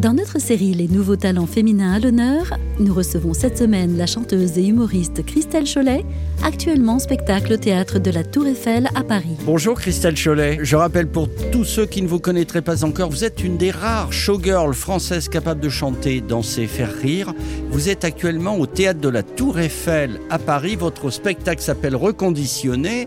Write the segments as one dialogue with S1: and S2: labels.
S1: Dans notre série Les nouveaux talents féminins à l'honneur, nous recevons cette semaine la chanteuse et humoriste Christelle Cholet, actuellement en spectacle au théâtre de la Tour Eiffel à Paris.
S2: Bonjour Christelle Cholet. Je rappelle pour tous ceux qui ne vous connaîtraient pas encore, vous êtes une des rares showgirls françaises capables de chanter, danser, faire rire. Vous êtes actuellement au théâtre de la Tour Eiffel à Paris. Votre spectacle s'appelle Reconditionné.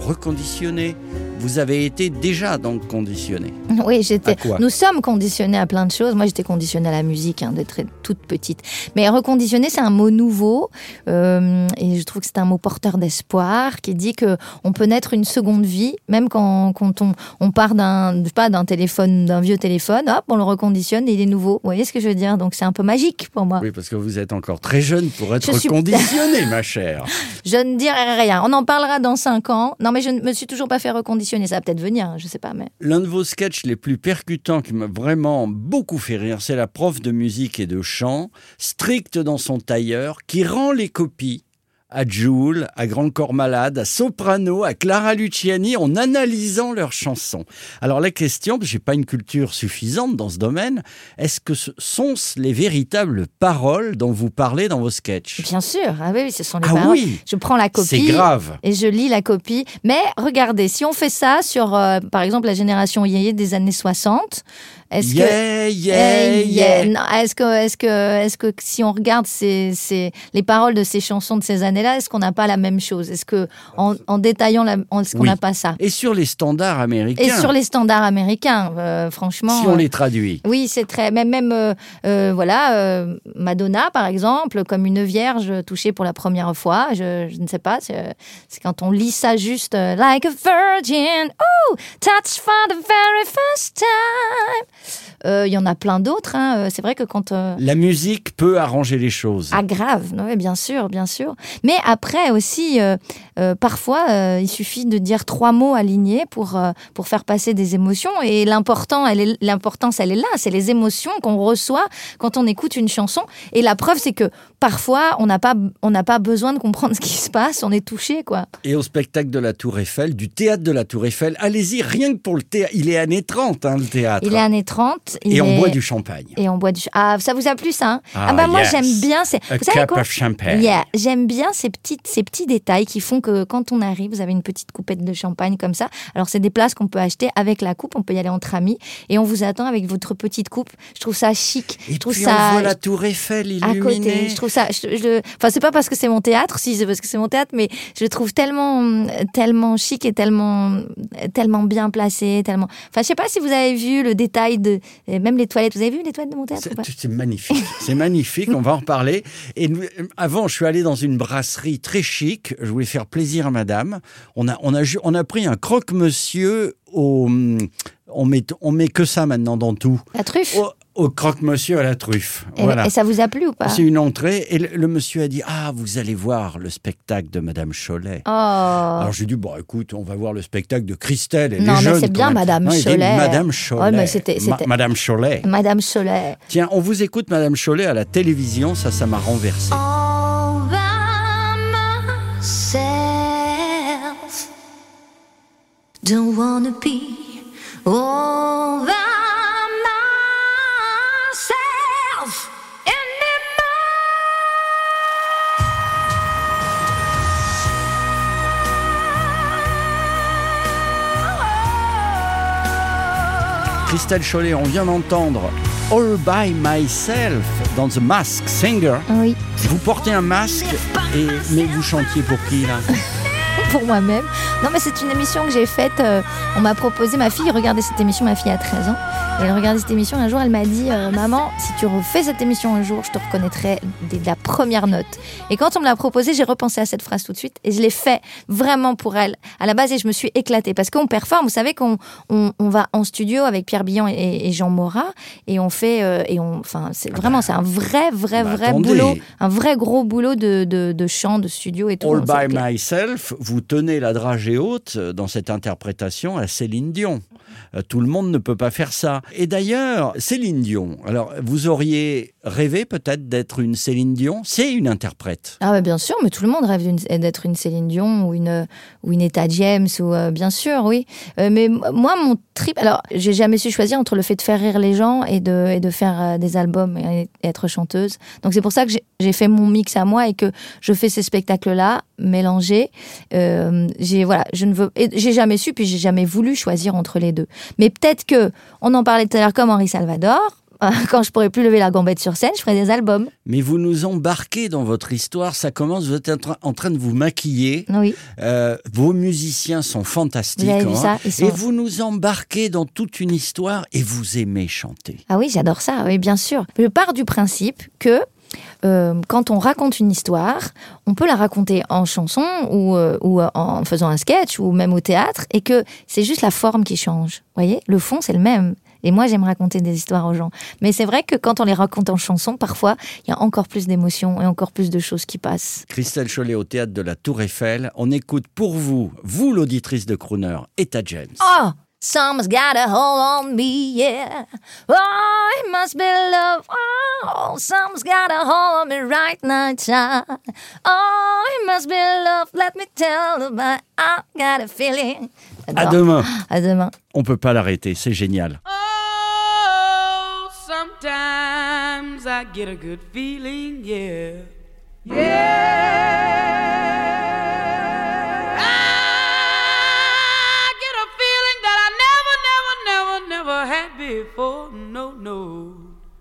S2: Reconditionné. Vous avez été déjà donc conditionné.
S3: Oui, j'étais. Nous sommes conditionnés à plein de choses. Moi, j'étais conditionnée à la musique, hein, d'être toute petite. Mais reconditionné, c'est un mot nouveau, euh, et je trouve que c'est un mot porteur d'espoir qui dit que on peut naître une seconde vie, même quand, quand on, on part d'un, pas, d'un téléphone, d'un vieux téléphone, hop, on le reconditionne et il est nouveau. Vous voyez ce que je veux dire? Donc c'est un peu magique pour moi.
S2: Oui, parce que vous êtes encore très jeune pour être
S3: Je suis-
S2: conditionné, ma chère.
S3: Je ne dirai rien. On en parlera dans cinq ans. Non, mais je ne me suis toujours pas fait reconditionner. Ça va peut-être venir, hein, je sais pas, mais.
S2: L'un de vos sketchs les plus percutants qui m'a vraiment beaucoup fait rire, c'est la prof de musique et de chant, stricte dans son tailleur, qui rend les copies à Jules, à Grand Corps Malade, à Soprano, à Clara Luciani, en analysant leurs chansons. Alors la question, parce que j'ai pas une culture suffisante dans ce domaine, est-ce que ce sont les véritables paroles dont vous parlez dans vos sketchs?
S3: Bien sûr. Ah oui, ce sont les
S2: Ah
S3: paroles.
S2: oui,
S3: Je prends la
S2: c'est
S3: copie.
S2: grave.
S3: Et je lis la copie. Mais regardez, si on fait ça sur, euh, par exemple, la génération yéyé des années 60, est-ce que...
S2: Yeah, yeah,
S3: Eh,
S2: yeah.
S3: Non, Est-ce que, est-ce que, est-ce que, si on regarde ces, ces- les paroles de ces chansons de ces années-là, est-ce qu'on n'a pas la même chose? Est-ce que, en, en détaillant, la, est-ce qu'on
S2: Oui.
S3: n'a pas ça?
S2: Et sur les standards américains,
S3: Et sur les standards américains, euh, franchement.
S2: si on
S3: euh,
S2: les traduit.
S3: oui, c'est très. Même, même euh, euh, voilà, euh, Madonna, par exemple, comme une vierge touchée pour la première fois. Je, je ne sais pas, c'est quand on lit ça juste euh, like a virgin, oh, touch for the very first time. Euh, Il y en a plein d'autres. hein. Euh, C'est vrai que quand euh,
S2: La musique peut arranger les choses.
S3: ah grave, oui, bien sûr, bien sûr. Mais après aussi, euh, parfois, euh, il suffit de dire trois mots alignés pour euh, pour faire passer des émotions. Et l'important, elle est l'importance, elle est là. C'est les émotions qu'on reçoit quand on écoute une chanson. Et la preuve, c'est que parfois, on n'a pas on n'a pas besoin de comprendre ce qui se passe. On est touché, quoi.
S2: Et au spectacle de la Tour Eiffel, du théâtre de la Tour Eiffel, allez-y, rien que pour le théâtre. Il est années 30, hein, le théâtre.
S3: Il est années 30. il
S2: Et on boit du champagne.
S3: Et on boit du. Ah, ça vous a plu ça hein?
S2: Ah,
S3: bah moi
S2: yes.
S3: j'aime bien. C'est.
S2: A
S3: Vous savez
S2: cup
S3: quoi?
S2: of champagne.
S3: Yeah, j'aime bien ces petites, ces petits détails qui font que quand on arrive, vous avez une petite coupette de champagne comme ça. Alors c'est des places qu'on peut acheter avec la coupe, on peut y aller entre amis et on vous attend avec votre petite coupe. Je trouve ça chic.
S2: Et
S3: je trouve
S2: puis
S3: ça
S2: on voit la Tour Eiffel
S3: à
S2: illuminée.
S3: côté. Je trouve ça. Je, je- enfin c'est pas parce que c'est mon théâtre, si c'est parce que c'est mon théâtre, mais je le trouve tellement, tellement chic et tellement, tellement bien placé, tellement. Enfin je sais pas si vous avez vu le détail de, même les toilettes. Vous avez vu les toilettes de mon théâtre
S2: C'est c'est magnifique, c'est magnifique, on va en reparler. Et nous- avant, je suis allé dans une brasserie très chic, je voulais faire plaisir à madame. On a, on a, ju- on a pris un croque-monsieur au... On met, on met que ça maintenant dans tout.
S3: La truffe.
S2: Au, au croque-monsieur à la truffe.
S3: Et,
S2: voilà.
S3: et ça vous a plu ou pas?
S2: C'est une entrée et le, le monsieur a dit Ah, vous allez voir le spectacle de Madame Cholet.
S3: Oh.
S2: Alors j'ai dit Bon, écoute, on va voir le spectacle de Christelle. Elle
S3: Non,
S2: est
S3: mais c'est bien. Madame
S2: Non, il dit,
S3: Cholet.
S2: Madame Cholet.
S3: Ouais, mais c'était-
S2: Ma-
S3: c'était-
S2: Madame Cholet.
S3: Madame Cholet.
S2: Tiens, on vous écoute Madame Cholet à la télévision, ça, ça m'a renversé.
S4: all Don't wanna be all by myself anymore.
S2: Christelle Cholet, on vient d'entendre All by Myself dans The Mask Singer.
S3: Oui.
S2: Vous portez un masque, et, mais vous chantiez pour qui là?
S3: pour moi-même. Non, mais c'est une émission que j'ai faite. euh, on m'a proposé, ma fille regardait cette émission, ma fille a 13 ans. Et elle regardait cette émission. Un jour, elle m'a dit euh, Maman, si tu refais cette émission un jour, je te reconnaîtrai dès la première note. Et quand on me l'a proposé, j'ai repensé à cette phrase tout de suite. Et je l'ai fait vraiment pour elle. À la base, et je me suis éclatée. Parce qu'on performe, vous savez qu'on on, on va en studio avec Pierre Billon et, et Jean Morat. Et on fait. euh, et on, enfin, c'est vraiment, c'est un vrai, vrai,
S2: Bah,
S3: vrai
S2: attendez.
S3: boulot. Un vrai gros boulot de, de, de chant, de studio et tout.
S2: All by myself, vous tenez la dragée haute dans cette interprétation à Céline Dion. Euh, Tout le monde ne peut pas faire ça. Et d'ailleurs, Céline Dion, alors vous auriez rêvé peut-être d'être une Céline Dion? C'est une interprète.
S3: Ah ouais, bien sûr, mais tout le monde rêve d'être une Céline Dion ou une ou une Etta James ou euh, bien sûr, oui. Euh, mais moi, mon trip, alors j'ai jamais su choisir entre le fait de faire rire les gens et de et de faire des albums et, être chanteuse. Donc c'est pour ça que j'ai- fait mon mix à moi et que je fais ces spectacles-là mélangés. J'ai voilà, je ne veux, j'ai jamais su puis j'ai jamais voulu choisir entre les deux. Mais peut-être que on en parlait tout à l'heure comme Henri Salvador. Quand je pourrais plus lever la gambette sur scène, je ferai des albums.
S2: Mais vous nous embarquez dans votre histoire, ça commence, vous êtes en train- de vous maquiller.
S3: Oui.
S2: Euh, vos musiciens sont fantastiques.
S3: Vous avez vu
S2: hein.
S3: ça Ils sont-
S2: Et vous nous embarquez dans toute une histoire et vous aimez chanter.
S3: Ah oui, j'adore ça, oui, bien sûr. Je pars du principe que euh, quand on raconte une histoire, on peut la raconter en chanson ou, euh, ou euh, en faisant un sketch ou même au théâtre et que c'est juste la forme qui change. Vous voyez, le fond, c'est le même. Et moi, j'aime raconter des histoires aux gens. Mais c'est vrai que quand on les raconte en chanson, parfois, il y a encore plus d'émotions et encore plus de choses qui passent.
S2: Christelle Chollet au théâtre de la Tour Eiffel. On écoute pour vous, vous l'auditrice de Crooner, Etta James.
S3: Oh! Someone's got a hold on me, yeah. Oh, it must be love. Oh, someone's got a hold on me right now, child. Oh, it must be love. Let me tell you, but I got a feeling.
S2: À demain.
S3: À demain.
S2: On peut pas l'arrêter, c'est génial.
S5: Oh, sometimes I get a good feeling, yeah. Yeah. Before. No, no.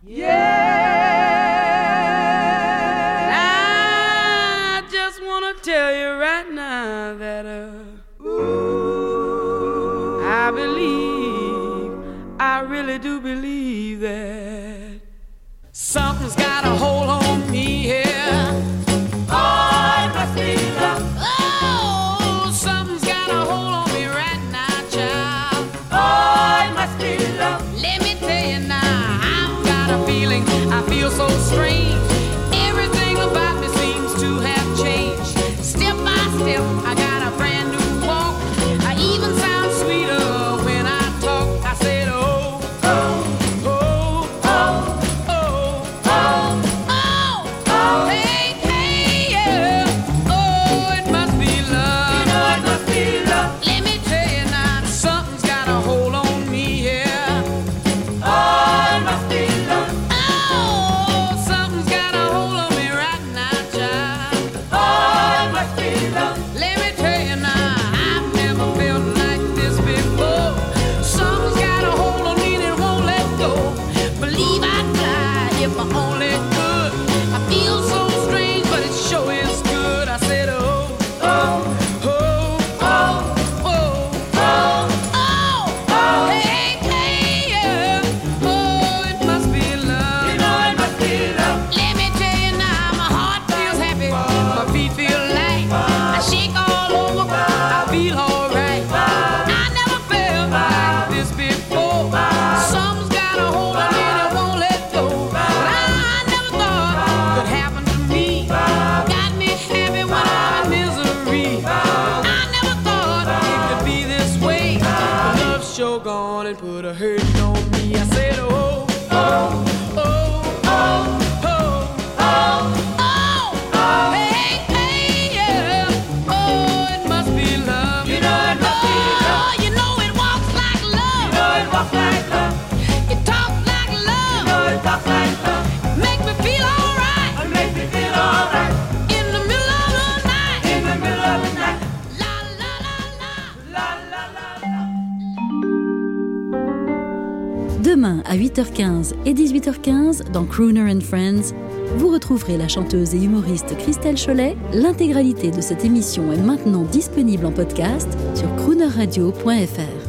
S5: Yeah. I just want to tell you right now that, uh, ooh, I believe, I really do believe that something's got a hold
S1: Demain à 8h15 et 18h15 dans Crooner and Friends, Vous retrouverez la chanteuse et humoriste Christelle Cholet. L'intégralité de cette émission est maintenant disponible en podcast sur croonerradio.fr.